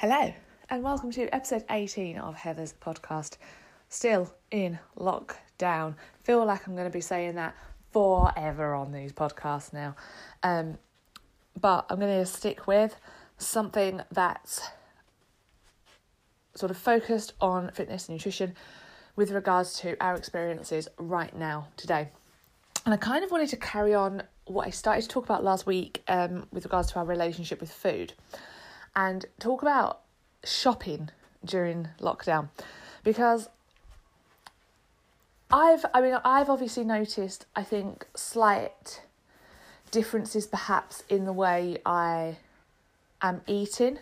Hello, and welcome to episode 18 of Heather's podcast. Still in lockdown. Feel like I'm going to be saying that forever on these podcasts now. Um, but I'm going to stick with something that's sort of focused on fitness and nutrition with regards to our experiences right now, today. And I kind of wanted to carry on what I started to talk about last week um, with regards to our relationship with food and talk about shopping during lockdown because I've I mean I've obviously noticed I think slight differences perhaps in the way I am eating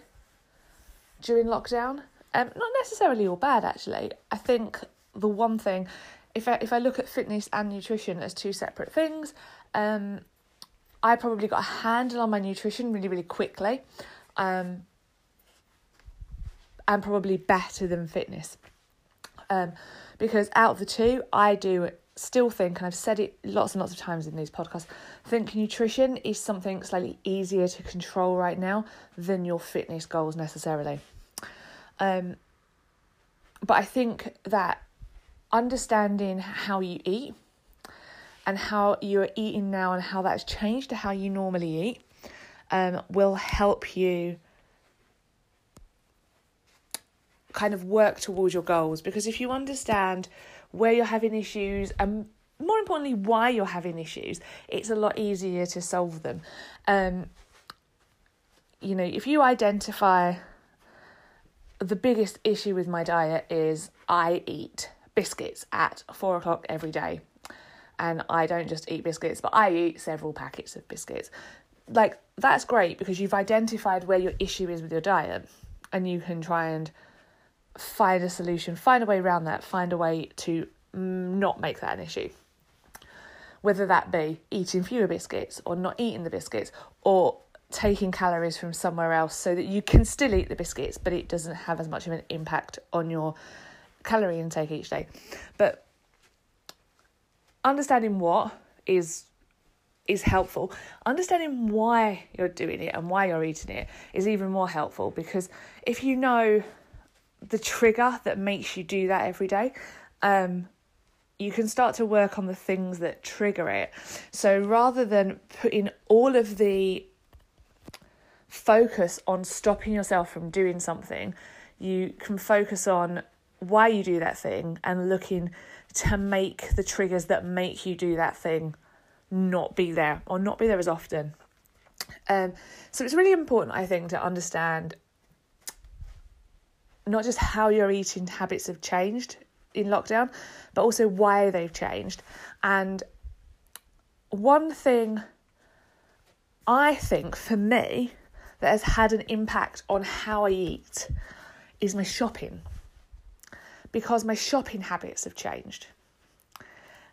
during lockdown. Um, not necessarily all bad actually. I think the one thing if I if I look at fitness and nutrition as two separate things, um, I probably got a handle on my nutrition really really quickly um, and probably better than fitness. Um, because out of the two, I do still think, and I've said it lots and lots of times in these podcasts, think nutrition is something slightly easier to control right now than your fitness goals necessarily. Um, but I think that understanding how you eat and how you're eating now and how that's changed to how you normally eat um, will help you kind of work towards your goals. Because if you understand where you're having issues and more importantly why you're having issues, it's a lot easier to solve them. Um, you know, if you identify the biggest issue with my diet is I eat biscuits at four o'clock every day. And I don't just eat biscuits, but I eat several packets of biscuits like that's great because you've identified where your issue is with your diet and you can try and find a solution, find a way around that, find a way to mm, not make that an issue. Whether that be eating fewer biscuits or not eating the biscuits or taking calories from somewhere else so that you can still eat the biscuits but it doesn't have as much of an impact on your calorie intake each day. But understanding what is is helpful. Understanding why you're doing it and why you're eating it is even more helpful because if you know the trigger that makes you do that every day, um, you can start to work on the things that trigger it. So rather than putting all of the focus on stopping yourself from doing something, you can focus on why you do that thing and looking to make the triggers that make you do that thing not be there or not be there as often. Um, so it's really important, I think, to understand not just how your eating habits have changed in lockdown, but also why they've changed. And one thing I think for me that has had an impact on how I eat is my shopping. Because my shopping habits have changed.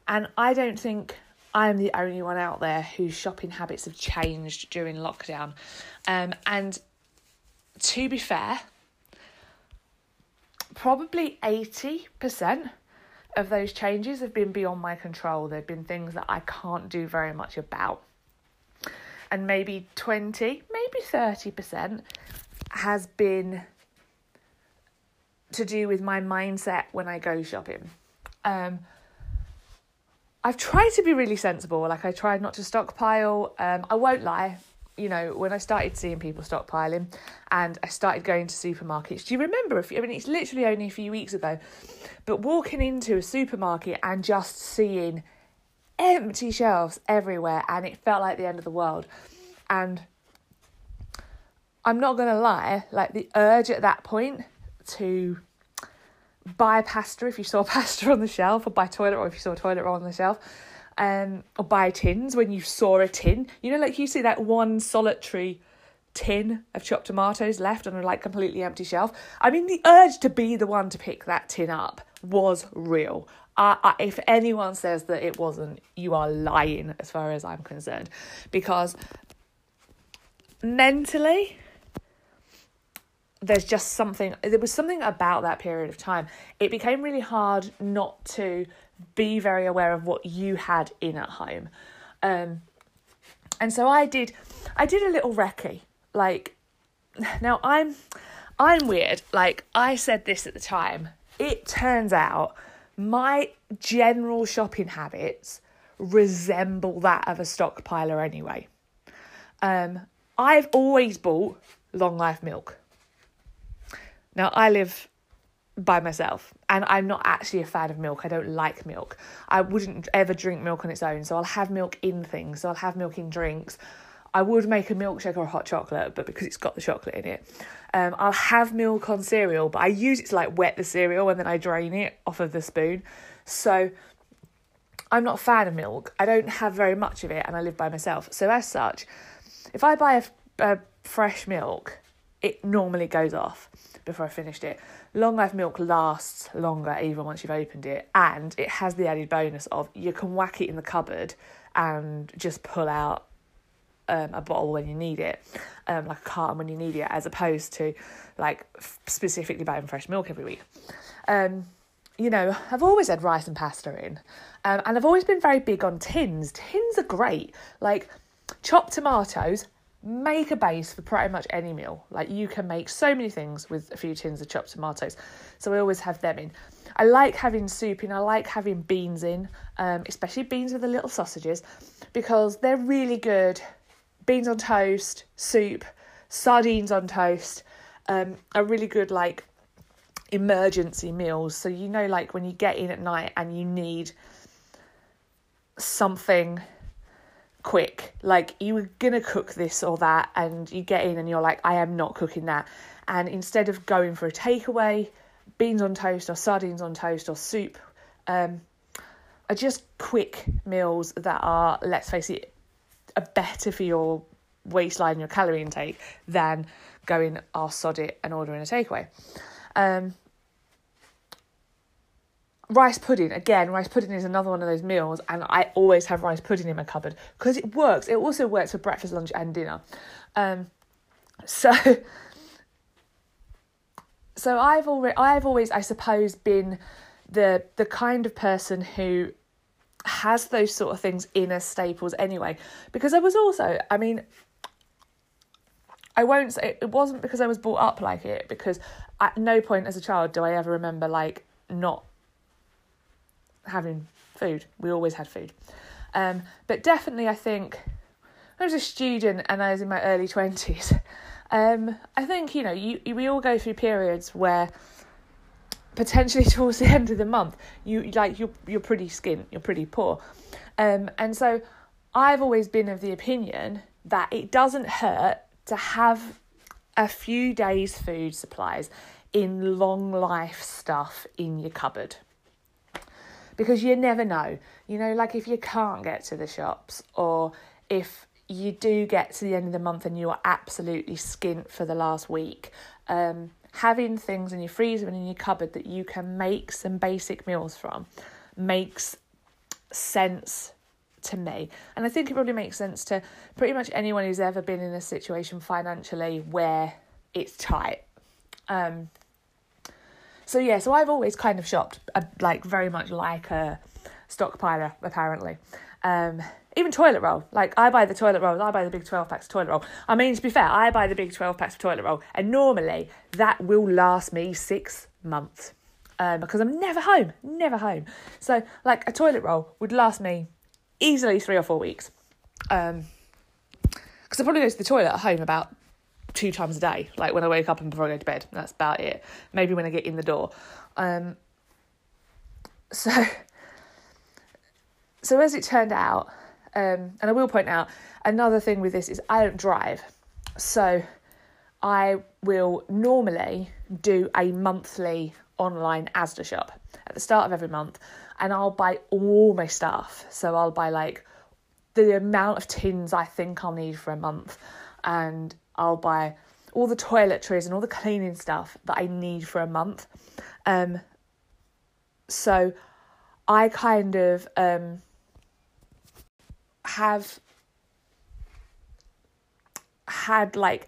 And I don't think I'm the only one out there whose shopping habits have changed during lockdown. Um, and to be fair, probably 80% of those changes have been beyond my control. They've been things that I can't do very much about. And maybe 20, maybe 30% has been to do with my mindset when I go shopping. Um, I've tried to be really sensible. Like I tried not to stockpile. Um, I won't lie. You know, when I started seeing people stockpiling, and I started going to supermarkets. Do you remember? Few, I mean, it's literally only a few weeks ago, but walking into a supermarket and just seeing empty shelves everywhere, and it felt like the end of the world. And I'm not gonna lie, like the urge at that point to buy pasta if you saw pasta on the shelf, or buy toilet roll if you saw toilet roll on the shelf, um, or buy tins when you saw a tin. You know, like you see that one solitary tin of chopped tomatoes left on a like completely empty shelf. I mean, the urge to be the one to pick that tin up was real. Uh, I, if anyone says that it wasn't, you are lying as far as I'm concerned, because mentally there's just something there was something about that period of time it became really hard not to be very aware of what you had in at home um and so i did i did a little recce like now i'm I'm weird. Like I said this at the time. It turns out my general shopping habits resemble that of a stockpiler anyway. Um, I've always bought long life milk. Now I live by myself and I'm not actually a fan of milk. I don't like milk. I wouldn't ever drink milk on its own. So I'll have milk in things. So I'll have milk in drinks. I would make a milkshake or a hot chocolate, but because it's got the chocolate in it, um, I'll have milk on cereal, but I use it to like wet the cereal and then I drain it off of the spoon. So I'm not a fan of milk. I don't have very much of it and I live by myself. So, as such, if I buy a, a fresh milk, it normally goes off before I finished it. Long life milk lasts longer even once you've opened it, and it has the added bonus of you can whack it in the cupboard and just pull out um, a bottle when you need it, um, like a carton when you need it, as opposed to like f- specifically buying fresh milk every week. Um, you know, I've always had rice and pasta in, um, and I've always been very big on tins. Tins are great. Like chopped tomatoes, make a base for pretty much any meal. Like you can make so many things with a few tins of chopped tomatoes. So I always have them in. I like having soup in, I like having beans in, um, especially beans with the little sausages, because they're really good. Beans on toast, soup, sardines on toast, um, are really good like emergency meals. So you know like when you get in at night and you need something quick. Like you were gonna cook this or that, and you get in and you're like, I am not cooking that. And instead of going for a takeaway, beans on toast or sardines on toast or soup, um, are just quick meals that are, let's face it, are better for your waistline, and your calorie intake than going, I'll sod it and ordering a takeaway. Um, rice pudding again rice pudding is another one of those meals and i always have rice pudding in my cupboard because it works. It also works for breakfast lunch and dinner. Um so so i've already i've always i suppose been the the kind of person who has those sort of things in as staples anyway because i was also i mean I won't say it wasn't because I was brought up like it because at no point as a child do I ever remember like not having food. We always had food. Um, but definitely, I think I was a student and I was in my early 20s. Um, I think, you know, you, we all go through periods where potentially towards the end of the month, you like you're you're pretty skint, you're pretty poor. Um, and so I've always been of the opinion that it doesn't hurt to have a few days' food supplies in long life stuff in your cupboard because you never know. You know, like if you can't get to the shops or if you do get to the end of the month and you are absolutely skint for the last week, um, having things in your freezer and in your cupboard that you can make some basic meals from makes sense to me. And I think it probably makes sense to pretty much anyone who's ever been in a situation financially where it's tight. Um, so yeah, so I've always kind of shopped uh, like very much like a stockpiler apparently. Um, even toilet roll. Like I buy the toilet roll, I buy the big 12 packs of toilet roll. I mean, to be fair, I buy the big 12 packs of toilet roll, and normally that will last me six months um, because I'm never home, never home. So, like, a toilet roll would last me easily three or four weeks. Um, because I probably go to the toilet at home about two times a day, like when I wake up and before I go to bed. That's about it. Maybe when I get in the door. Um, so, so as it turned out, um, and I will point out another thing with this is I don't drive, so I will normally do a monthly online Asda shop at the start of every month, and I'll buy all my stuff. So I'll buy like the amount of tins I think I'll need for a month, and I'll buy all the toiletries and all the cleaning stuff that I need for a month. Um, so I kind of um, have had like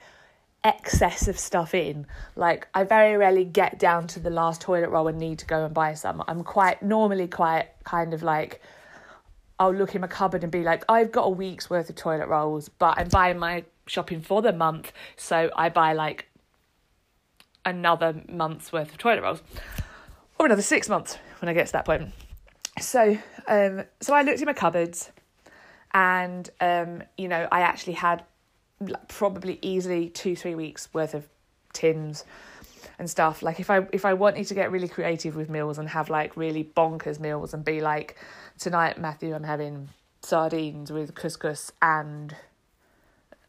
excess of stuff in. Like I very rarely get down to the last toilet roll and need to go and buy some. I'm quite normally quite kind of like I'll look in my cupboard and be like, I've got a week's worth of toilet rolls, but I'm buying my shopping for the month. So I buy like another month's worth of toilet rolls, or another six months when I get to that point. So, um, so I looked in my cupboards, and um, you know, I actually had probably easily two, three weeks worth of tins and stuff. Like if I if I wanted to get really creative with meals and have like really bonkers meals and be like, tonight, Matthew, I'm having sardines with couscous and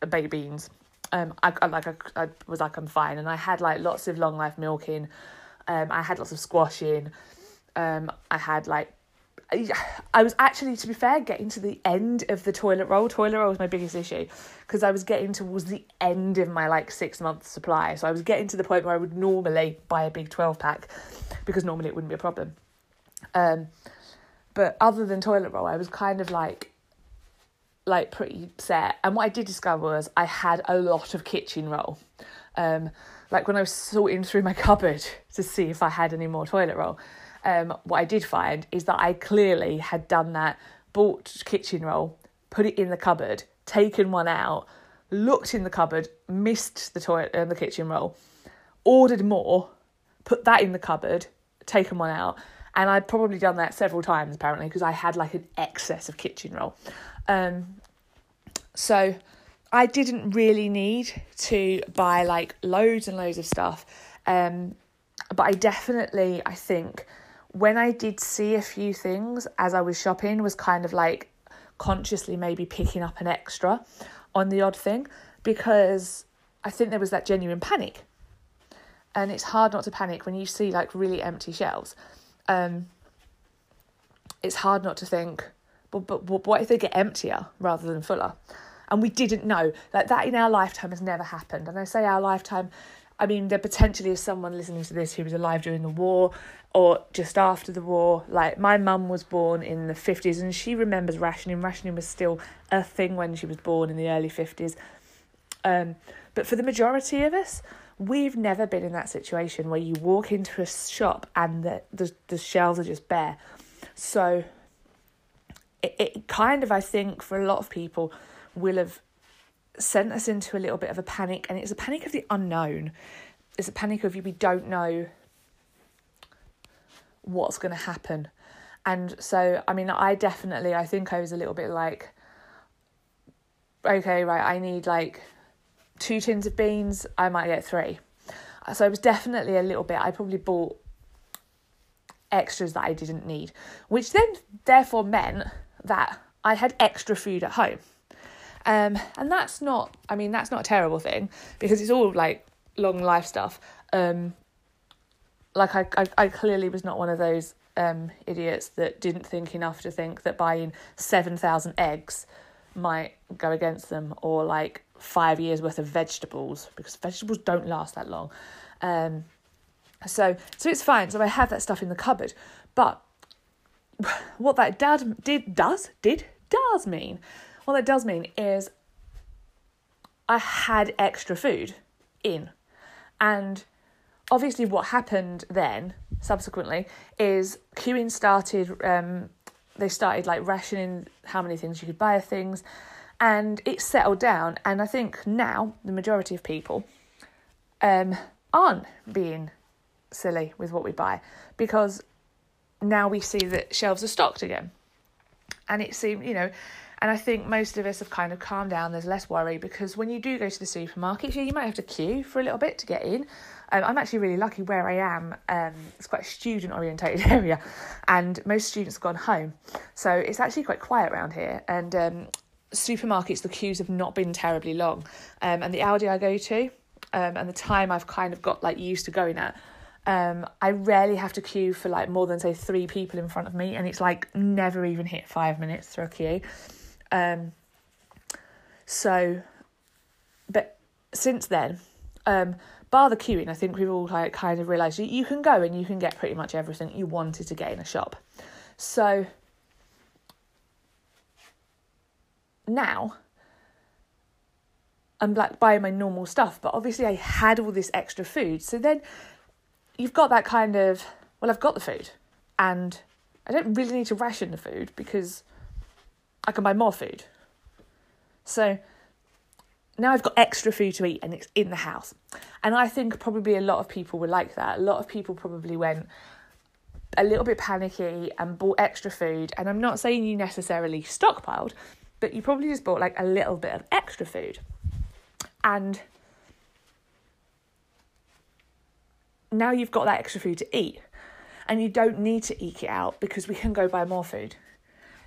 baked beans. Um, I, I like I, I was like I'm fine, and I had like lots of long life milking. Um, I had lots of squashing. Um, I had like I was actually, to be fair, getting to the end of the toilet roll. Toilet roll was my biggest issue because I was getting towards the end of my like six month supply. So I was getting to the point where I would normally buy a big 12 pack because normally it wouldn't be a problem. Um, but other than toilet roll, I was kind of like, like pretty set. And what I did discover was I had a lot of kitchen roll. Um, like when I was sorting through my cupboard to see if I had any more toilet roll um, what I did find is that I clearly had done that, bought kitchen roll, put it in the cupboard, taken one out, looked in the cupboard, missed the toilet and uh, the kitchen roll, ordered more, put that in the cupboard, taken one out, and I'd probably done that several times apparently because I had like an excess of kitchen roll. Um, so I didn't really need to buy like loads and loads of stuff. Um, but I definitely, I think, when I did see a few things as I was shopping, was kind of like consciously maybe picking up an extra on the odd thing because I think there was that genuine panic. And it's hard not to panic when you see like really empty shelves. Um, it's hard not to think, but, but, but what if they get emptier rather than fuller? And we didn't know. Like that in our lifetime has never happened. And I say our lifetime I mean, there potentially is someone listening to this who was alive during the war or just after the war. Like, my mum was born in the 50s and she remembers rationing. Rationing was still a thing when she was born in the early 50s. Um, but for the majority of us, we've never been in that situation where you walk into a shop and the, the, the shelves are just bare. So, it, it kind of, I think, for a lot of people, will have sent us into a little bit of a panic, and it's a panic of the unknown. It's a panic of you we don't know what's going to happen. And so, I mean, I definitely, I think I was a little bit like, okay, right, I need like two tins of beans, I might get three. So I was definitely a little bit, I probably bought extras that I didn't need, which then therefore meant that I had extra food at home. Um, and that's not, I mean, that's not a terrible thing because it's all like long life stuff. Um, like I, I, I clearly was not one of those um, idiots that didn't think enough to think that buying 7,000 eggs might go against them or like five years worth of vegetables because vegetables don't last that long. Um, so, so it's fine. So I have that stuff in the cupboard, but what that dad did does did does mean what that does mean is I had extra food in. And obviously, what happened then, subsequently, is queuing started. Um, they started like rationing how many things you could buy of things, and it settled down. And I think now the majority of people um, aren't being silly with what we buy because now we see that shelves are stocked again. And it seemed, you know, and I think most of us have kind of calmed down. There's less worry because when you do go to the supermarket, you might have to queue for a little bit to get in. Um, I'm actually really lucky where I am. Um, it's quite a student orientated area, and most students have gone home, so it's actually quite quiet around here. And um, supermarkets, the queues have not been terribly long. Um, and the Aldi I go to, um, and the time I've kind of got like used to going at, um, I rarely have to queue for like more than say three people in front of me, and it's like never even hit five minutes through a queue. Um, so, but since then, um, bar the queuing, I think we've all like kind of realised you, you can go and you can get pretty much everything you wanted to get in a shop. So now I'm like buying my normal stuff, but obviously I had all this extra food. So then you've got that kind of well, I've got the food and I don't really need to ration the food because I can buy more food. So now I've got extra food to eat and it's in the house. And I think probably a lot of people were like that. A lot of people probably went a little bit panicky and bought extra food. And I'm not saying you necessarily stockpiled, but you probably just bought like a little bit of extra food. And now you've got that extra food to eat. And you don't need to eke it out because we can go buy more food.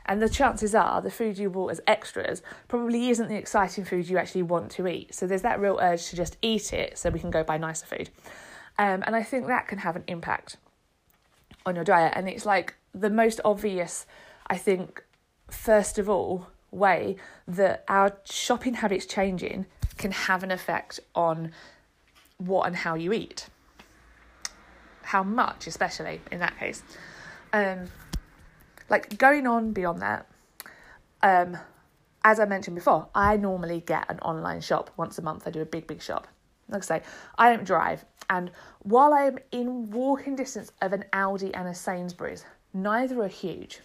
And the chances are the food you bought as extras probably isn't the exciting food you actually want to eat. So there's that real urge to just eat it so we can go buy nicer food. Um, and I think that can have an impact on your diet. And it's like the most obvious, I think, first of all, way that our shopping habits changing can have an effect on what and how you eat. How much, especially in that case. Um, like going on beyond that, um, as I mentioned before, I normally get an online shop once a month. I do a big, big shop. Like I say, I don't drive. And while I am in walking distance of an Aldi and a Sainsbury's, neither are huge.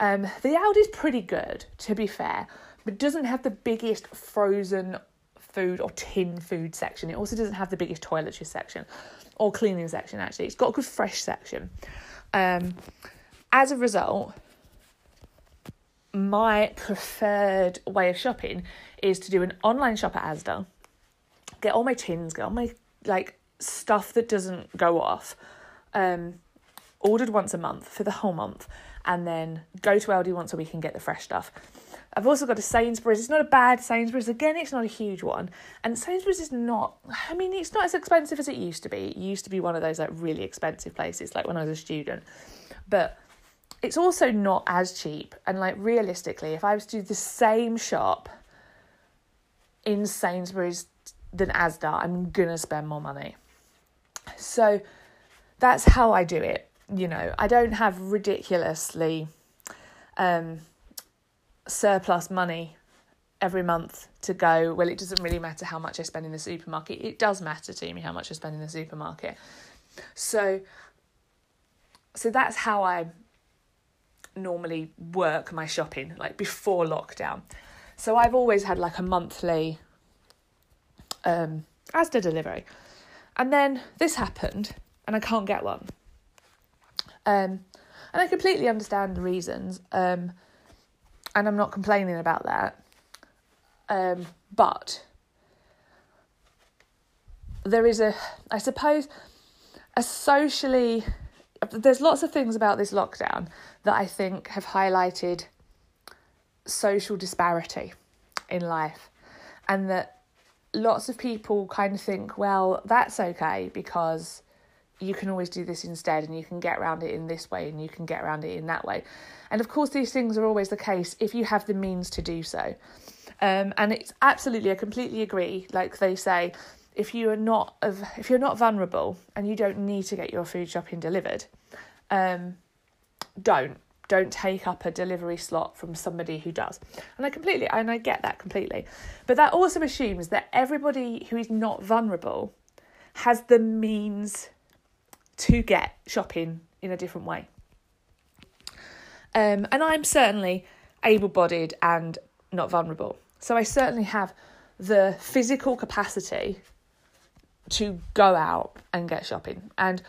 Um, the Aldi's pretty good, to be fair, but doesn't have the biggest frozen food or tin food section. It also doesn't have the biggest toiletry section or cleaning section, actually. It's got a good fresh section. Um, as a result, my preferred way of shopping is to do an online shop at Asda, get all my tins, get all my like stuff that doesn't go off, um, ordered once a month for the whole month, and then go to Aldi once a week and get the fresh stuff. I've also got a Sainsbury's. It's not a bad Sainsbury's. Again, it's not a huge one. And Sainsbury's is not, I mean, it's not as expensive as it used to be. It used to be one of those like really expensive places, like when I was a student. But it's also not as cheap. And like realistically, if I was to do the same shop in Sainsbury's than Asda, I'm gonna spend more money. So that's how I do it. You know, I don't have ridiculously um, surplus money every month to go, well, it doesn't really matter how much I spend in the supermarket. It does matter to me how much I spend in the supermarket. So so that's how I normally work my shopping, like before lockdown. So I've always had like a monthly um, Asda delivery. And then this happened and I can't get one. Um, and I completely understand the reasons. Um, and I'm not complaining about that. Um, but there is a, I suppose, a socially there's lots of things about this lockdown that I think have highlighted social disparity in life, and that lots of people kind of think, well, that's okay because you can always do this instead and you can get around it in this way and you can get around it in that way. And of course, these things are always the case if you have the means to do so. Um, and it's absolutely, I completely agree. Like they say, if you are not of if you're not vulnerable and you don't need to get your food shopping delivered, um, don't don't take up a delivery slot from somebody who does. And I completely and I get that completely. But that also assumes that everybody who is not vulnerable has the means to get shopping in a different way. Um, and I'm certainly able bodied and not vulnerable. So I certainly have the physical capacity to go out and get shopping and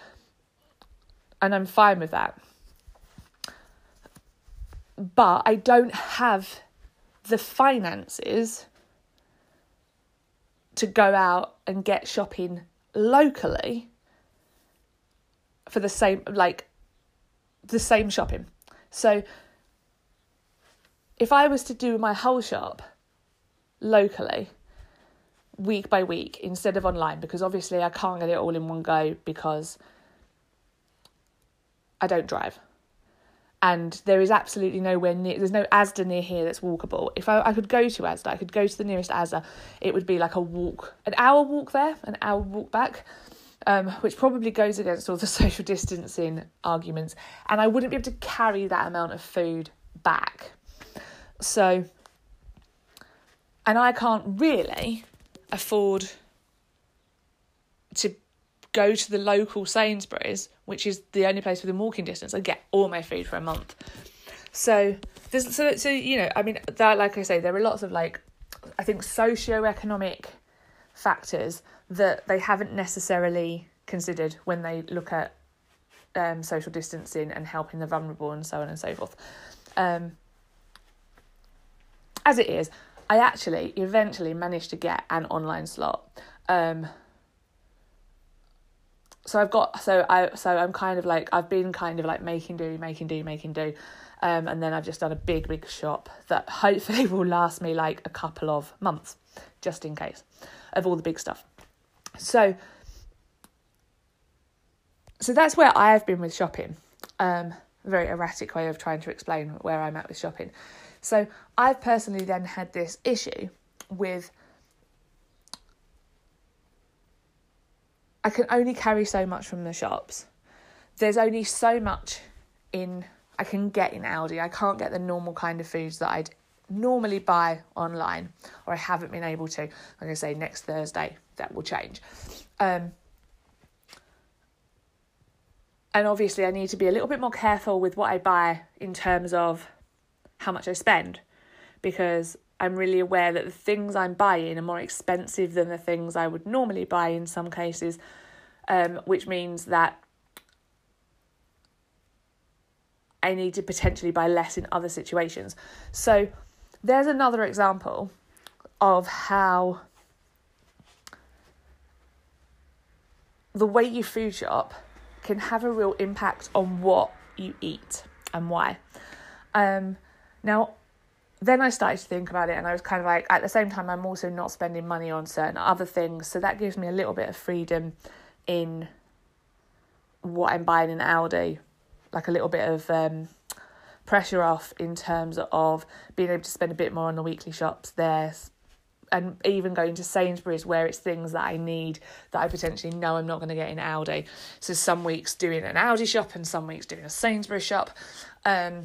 and I'm fine with that. But I don't have the finances to go out and get shopping locally for the same like the same shopping. So if I was to do my whole shop locally, week by week instead of online because obviously I can't get it all in one go because I don't drive. And there is absolutely nowhere near, there's no Asda near here that's walkable. If I, I could go to Asda, I could go to the nearest Asda, it would be like a walk, an hour walk there, an hour walk back, um, which probably goes against all the social distancing arguments. And I wouldn't be able to carry that amount of food back. So, and I can't really afford to go to the local Sainsbury's, which is the only place within walking distance, and get all my food for a month. So there's so so you know, I mean that like I say, there are lots of like I think socioeconomic factors that they haven't necessarily considered when they look at um, social distancing and helping the vulnerable and so on and so forth. Um, as it is, I actually eventually managed to get an online slot. Um, so I've got so I so I'm kind of like I've been kind of like making do, making do, making do. Um, and then I've just done a big, big shop that hopefully will last me like a couple of months, just in case, of all the big stuff. So, so that's where I have been with shopping. Um, very erratic way of trying to explain where I'm at with shopping. So I've personally then had this issue with I can only carry so much from the shops. There's only so much in I can get in Aldi. I can't get the normal kind of foods that I'd normally buy online, or I haven't been able to. Like I say, next Thursday that will change. Um, and obviously, I need to be a little bit more careful with what I buy in terms of how much I spend, because I'm really aware that the things I'm buying are more expensive than the things I would normally buy in some cases, um, which means that I need to potentially buy less in other situations. So there's another example of how the way you food shop can have a real impact on what you eat and why. Um, now, then I started to think about it, and I was kind of like, at the same time, I'm also not spending money on certain other things, so that gives me a little bit of freedom in what I'm buying in Aldi like a little bit of um, pressure off in terms of being able to spend a bit more on the weekly shops there and even going to Sainsbury's where it's things that I need that I potentially know I'm not going to get in Aldi. So some weeks doing an Aldi shop and some weeks doing a Sainsbury's shop. Um,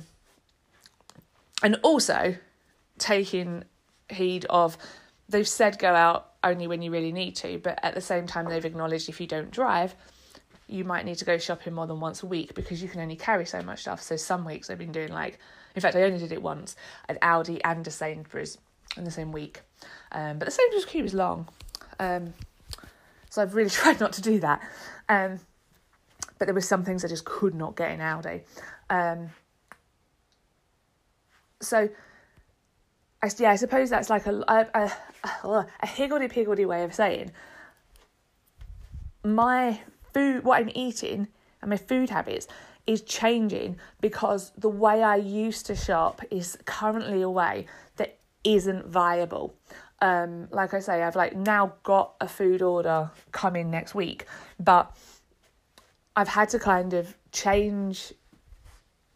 and also taking heed of they've said go out only when you really need to, but at the same time they've acknowledged if you don't drive, you might need to go shopping more than once a week because you can only carry so much stuff. So some weeks I've been doing like, in fact, I only did it once at Aldi and a Sainsbury's in the same week. Um, but the Sainsbury's queue is long. Um, so I've really tried not to do that. Um, but there were some things I just could not get in Aldi. So, I, yeah, I suppose that's like a, a, a, a higgledy-piggledy way of saying my food, what I'm eating, and my food habits is changing because the way I used to shop is currently a way that isn't viable. Um, like I say, I've like now got a food order coming next week, but I've had to kind of change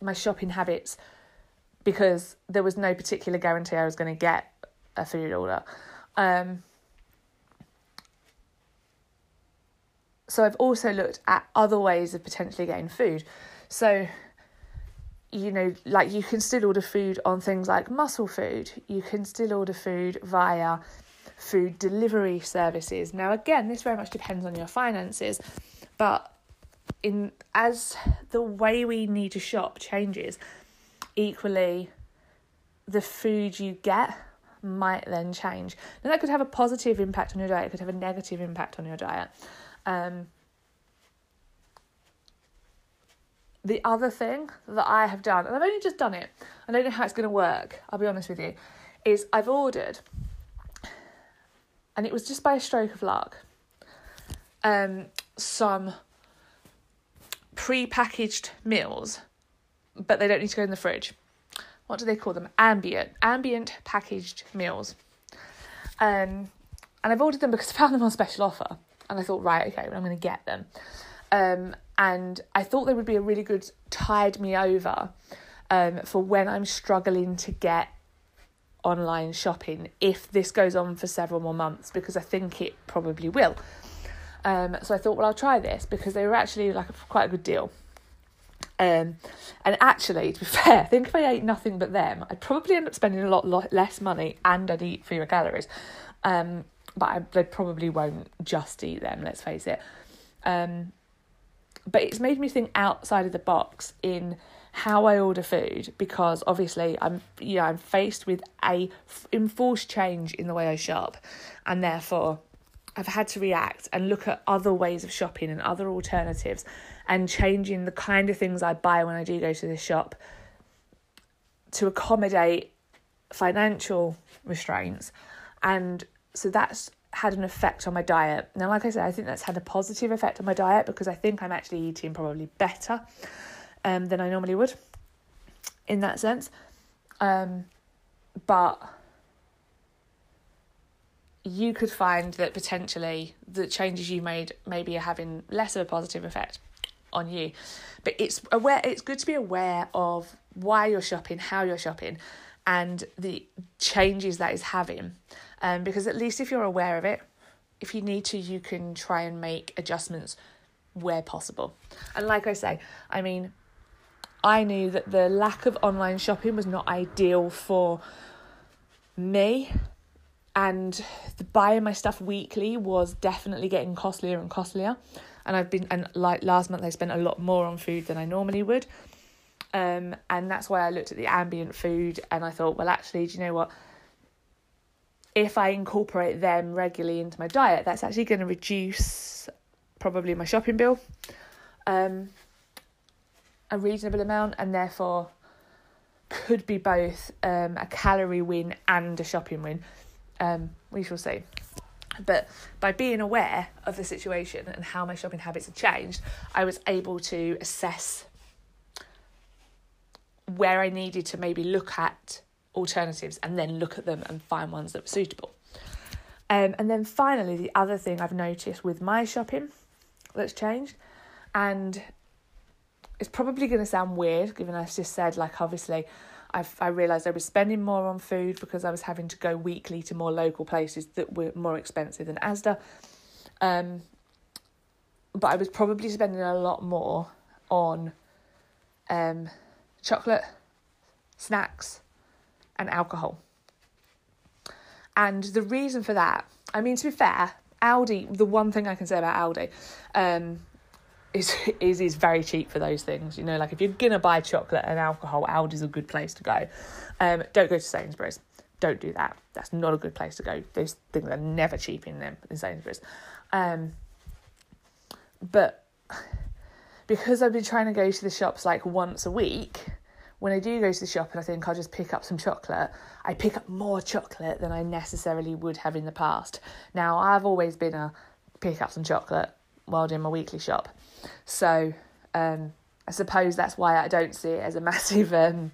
my shopping habits because there was no particular guarantee I was going to get a food order. Um, So I've also looked at other ways of potentially getting food. So, you know, like you can still order food on things like Muscle Food. You can still order food via food delivery services. Now, again, this very much depends on your finances, but in as the way we need to shop changes, equally, the food you get might then change. Now, that could have a positive impact on your diet. It could have a negative impact on your diet. Um, the other thing that I have done, and I've only just done it, I don't know how it's going to work, I'll be honest with you, is I've ordered, and it was just by a stroke of luck, um, some pre-packaged meals, but they don't need to go in the fridge. What do they call them? Ambient, ambient packaged meals. Um, and I've ordered them because I found them on special offer and I thought, right, okay, I'm going to get them. Um, and I thought they would be a really good tide me over um, for when I'm struggling to get online shopping if this goes on for several more months because I think it probably will. Um, so I thought, well, I'll try this because they were actually like a, quite a good deal. Um, and actually, to be fair, I think if I ate nothing but them, I'd probably end up spending a lot, lot less money and I'd eat fewer calories. Um, but I, they probably won't just eat them. Let's face it. Um, but it's made me think outside of the box in how I order food because obviously I'm yeah I'm faced with a enforced change in the way I shop, and therefore I've had to react and look at other ways of shopping and other alternatives, and changing the kind of things I buy when I do go to the shop to accommodate financial restraints, and so that's had an effect on my diet. Now, like I said, I think that's had a positive effect on my diet because I think I'm actually eating probably better um, than I normally would in that sense. Um, but you could find that potentially the changes you made maybe are having less of a positive effect on you. But it's aware it's good to be aware of why you're shopping, how you're shopping, and the changes that is having. Um, because at least if you're aware of it, if you need to, you can try and make adjustments where possible. And like I say, I mean, I knew that the lack of online shopping was not ideal for me. And the buying my stuff weekly was definitely getting costlier and costlier. And I've been, and like last month, I spent a lot more on food than I normally would. Um, and that's why I looked at the ambient food and I thought, well, actually, do you know what? If I incorporate them regularly into my diet, that's actually going to reduce probably my shopping bill. Um, a reasonable amount and therefore could be both um, a calorie win and a shopping win. Um, we shall see. But by being aware of the situation and how my shopping habits had changed, I was able to assess where I needed to maybe look at alternatives and then look at them and find ones that were suitable. Um, and then finally, the other thing I've noticed with my shopping that's changed, and it's probably going to sound weird given I've just said, like, obviously, I've, I realised I was spending more on food because I was having to go weekly to more local places that were more expensive than Asda. Um, but I was probably spending a lot more on um, chocolate, snacks, and alcohol. And the reason for that, I mean, to be fair, Aldi, the one thing I can say about Aldi, um, is is is very cheap for those things. You know, like if you're gonna buy chocolate and alcohol, Aldi's a good place to go. Um, don't go to Sainsbury's. Don't do that. That's not a good place to go. Those things are never cheap in them in Sainsbury's. Um, but because I've been trying to go to the shops like once a week, when I do go to the shop and I think I'll just pick up some chocolate, I pick up more chocolate than I necessarily would have in the past. Now I've always been a pick up some chocolate while doing my weekly shop. So um, I suppose that's why I don't see it as a massive um,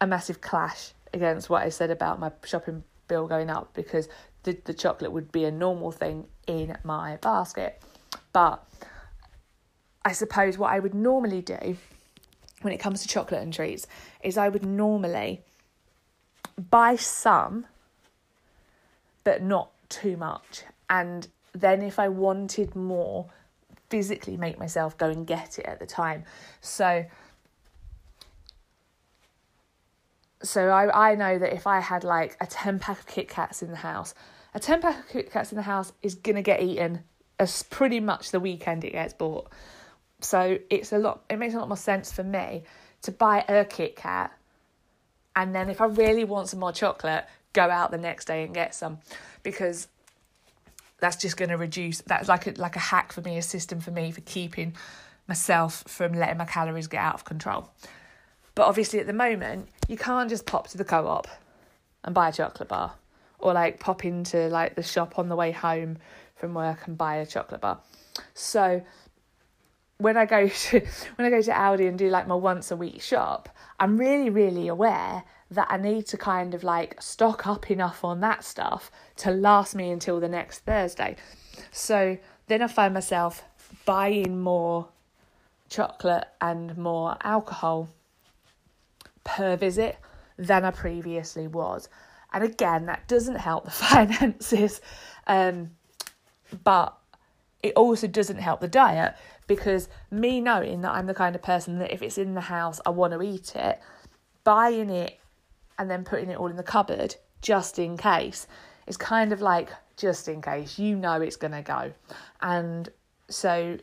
a massive clash against what I said about my shopping bill going up because the the chocolate would be a normal thing in my basket. But I suppose what I would normally do when it comes to chocolate and treats is I would normally buy some but not too much and then if I wanted more, physically make myself go and get it at the time. So so I, I know that if I had like a 10 pack of Kit Kats in the house, a 10 pack of Kit Kats in the house is going to get eaten as pretty much the weekend it gets bought. So it's a lot, it makes a lot more sense for me to buy a Kit Kat and then if I really want some more chocolate, go out the next day and get some because that's just going to reduce that's like a, like a hack for me a system for me for keeping myself from letting my calories get out of control. But obviously at the moment you can't just pop to the co-op and buy a chocolate bar or like pop into like the shop on the way home from work and buy a chocolate bar. So when I go to when I go to Aldi and do like my once a week shop, I'm really really aware that I need to kind of like stock up enough on that stuff to last me until the next Thursday. So then I find myself buying more chocolate and more alcohol per visit than I previously was. And again, that doesn't help the finances, um, but it also doesn't help the diet because me knowing that I'm the kind of person that if it's in the house, I want to eat it, buying it and then putting it all in the cupboard just in case It's kind of like just in case you know it's going to go. And so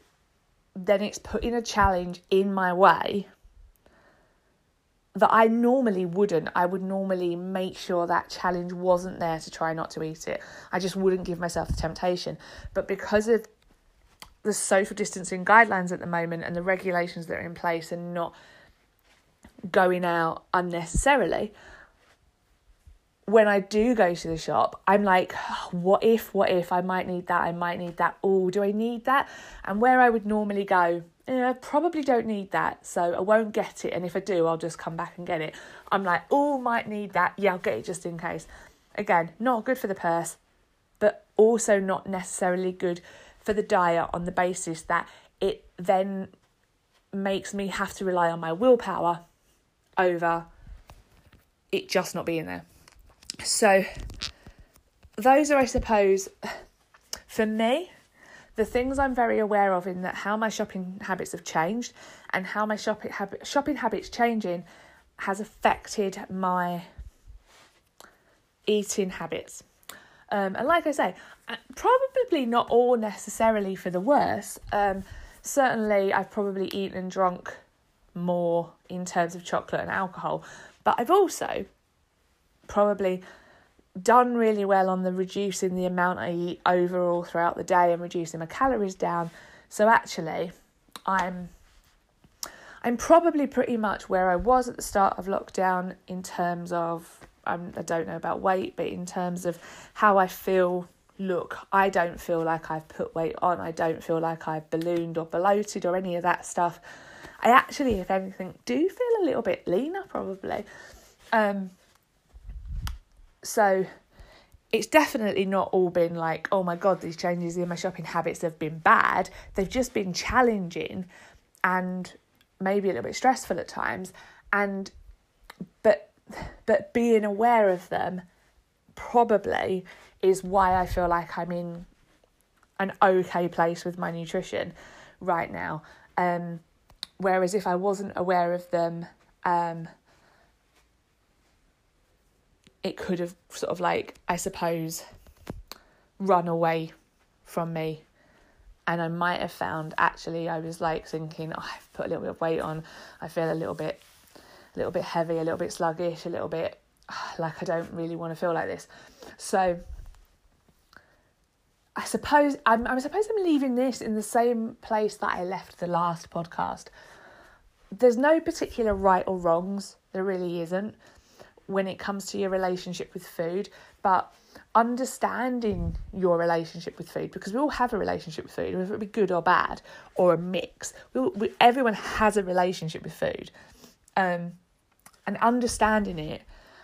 then it's putting a challenge in my way that I normally wouldn't. I would normally make sure that challenge wasn't there to try not to eat it. I just wouldn't give myself the temptation. But because of the social distancing guidelines at the moment and the regulations that are in place and not going out unnecessarily, when I do go to the shop, I'm like, what if, what if I might need that, I might need that. Oh, do I need that? And where I would normally go, eh, I probably don't need that, so I won't get it. And if I do, I'll just come back and get it. I'm like, oh, might need that. Yeah, I'll get it just in case. Again, not good for the purse, but also not necessarily good for the diet on the basis that it then makes me have to rely on my willpower over it just not being there. So, those are, I suppose, for me, the things I'm very aware of in that how my shopping habits have changed and how my shopping habit shopping habits changing has affected my eating habits. Um, and like I say, uh, probably not all necessarily for the worse. Um, certainly, I've probably eaten and drunk more in terms of chocolate and alcohol, but I've also probably done really well on the reducing the amount I eat overall throughout the day and reducing my calories down. So actually, I'm I'm probably pretty much where I was at the start of lockdown in terms of I'm, I don't know about weight, but in terms of how I feel, look, I don't feel like I've put weight on. I don't feel like I've ballooned or bloated or any of that stuff. I actually, if anything, do feel a little bit leaner probably. Um, so it's definitely not all been like, oh my God, these changes in my shopping habits have been bad. They've just been challenging and maybe a little bit stressful at times. And but but being aware of them probably is why I feel like I'm in an okay place with my nutrition right now. Um, whereas if I wasn't aware of them, um, it could have sort of like, I suppose, run away from me. And I might have found actually I was like thinking, oh, I've put a little bit of weight on. I feel a little bit, a little bit heavy, a little bit sluggish, a little bit like I don't really want to feel like this. So I suppose I'm I suppose I'm leaving this in the same place that I left the last podcast. There's no particular right or wrongs. There really isn't when it comes to your relationship with food, but understanding your relationship with food because we all have a relationship with food, whether it be good or bad or a mix. We, we, everyone has a relationship with food, um, and understanding it,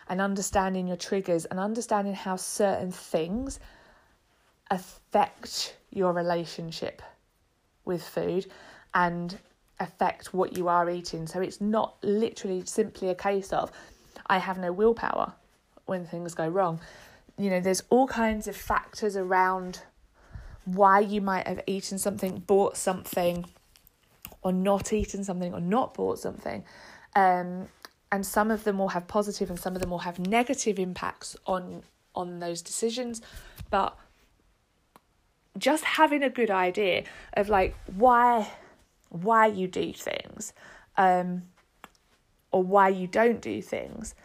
and understanding your triggers, and understanding how certain things affect your relationship with food, and affect what you are eating. So it's not literally simply a case of I have no willpower when things go wrong. You know, there's all kinds of factors around why you might have eaten something, bought something, or not eaten something, or not bought something. Um, and some of them will have positive and some of them will have negative impacts on on those decisions but just having a good idea of like why why you do things um, or why you don't do things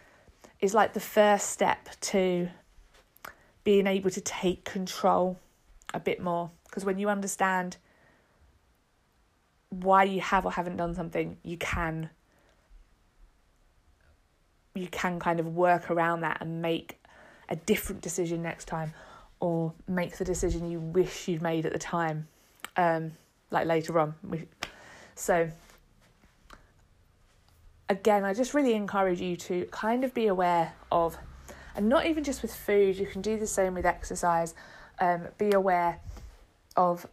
is like the first step to being able to take control a bit more. Because when you understand why you have or haven't done something, you can you can kind of work around that and make a different decision next time or make the decision you wish you'd made at the time um like later on so again, I just really encourage you to kind of be aware of, and not even just with food, you can do the same with exercise. Um, be aware of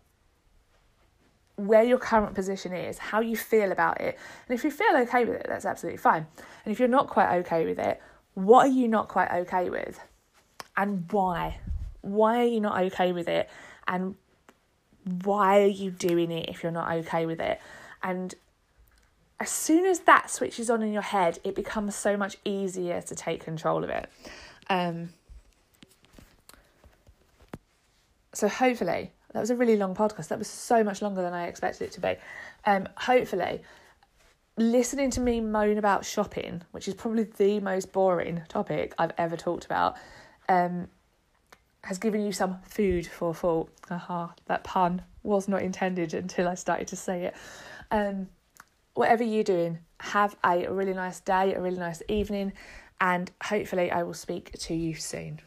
where your current position is, how you feel about it. And if you feel okay with it, that's absolutely fine. And if you're not quite okay with it, what are you not quite okay with? And why? Why are you not okay with it? And why are you doing it if you're not okay with it? And as soon as that switches on in your head, it becomes so much easier to take control of it. Um, so hopefully that was a really long podcast. That was so much longer than I expected it to be. Um, hopefully, listening to me moan about shopping, which is probably the most boring topic I've ever talked about, um, has given you some food for thought. Aha, that pun was not intended until I started to say it. Um, whatever you're doing, have a really nice day, a really nice evening, and hopefully I will speak to you soon.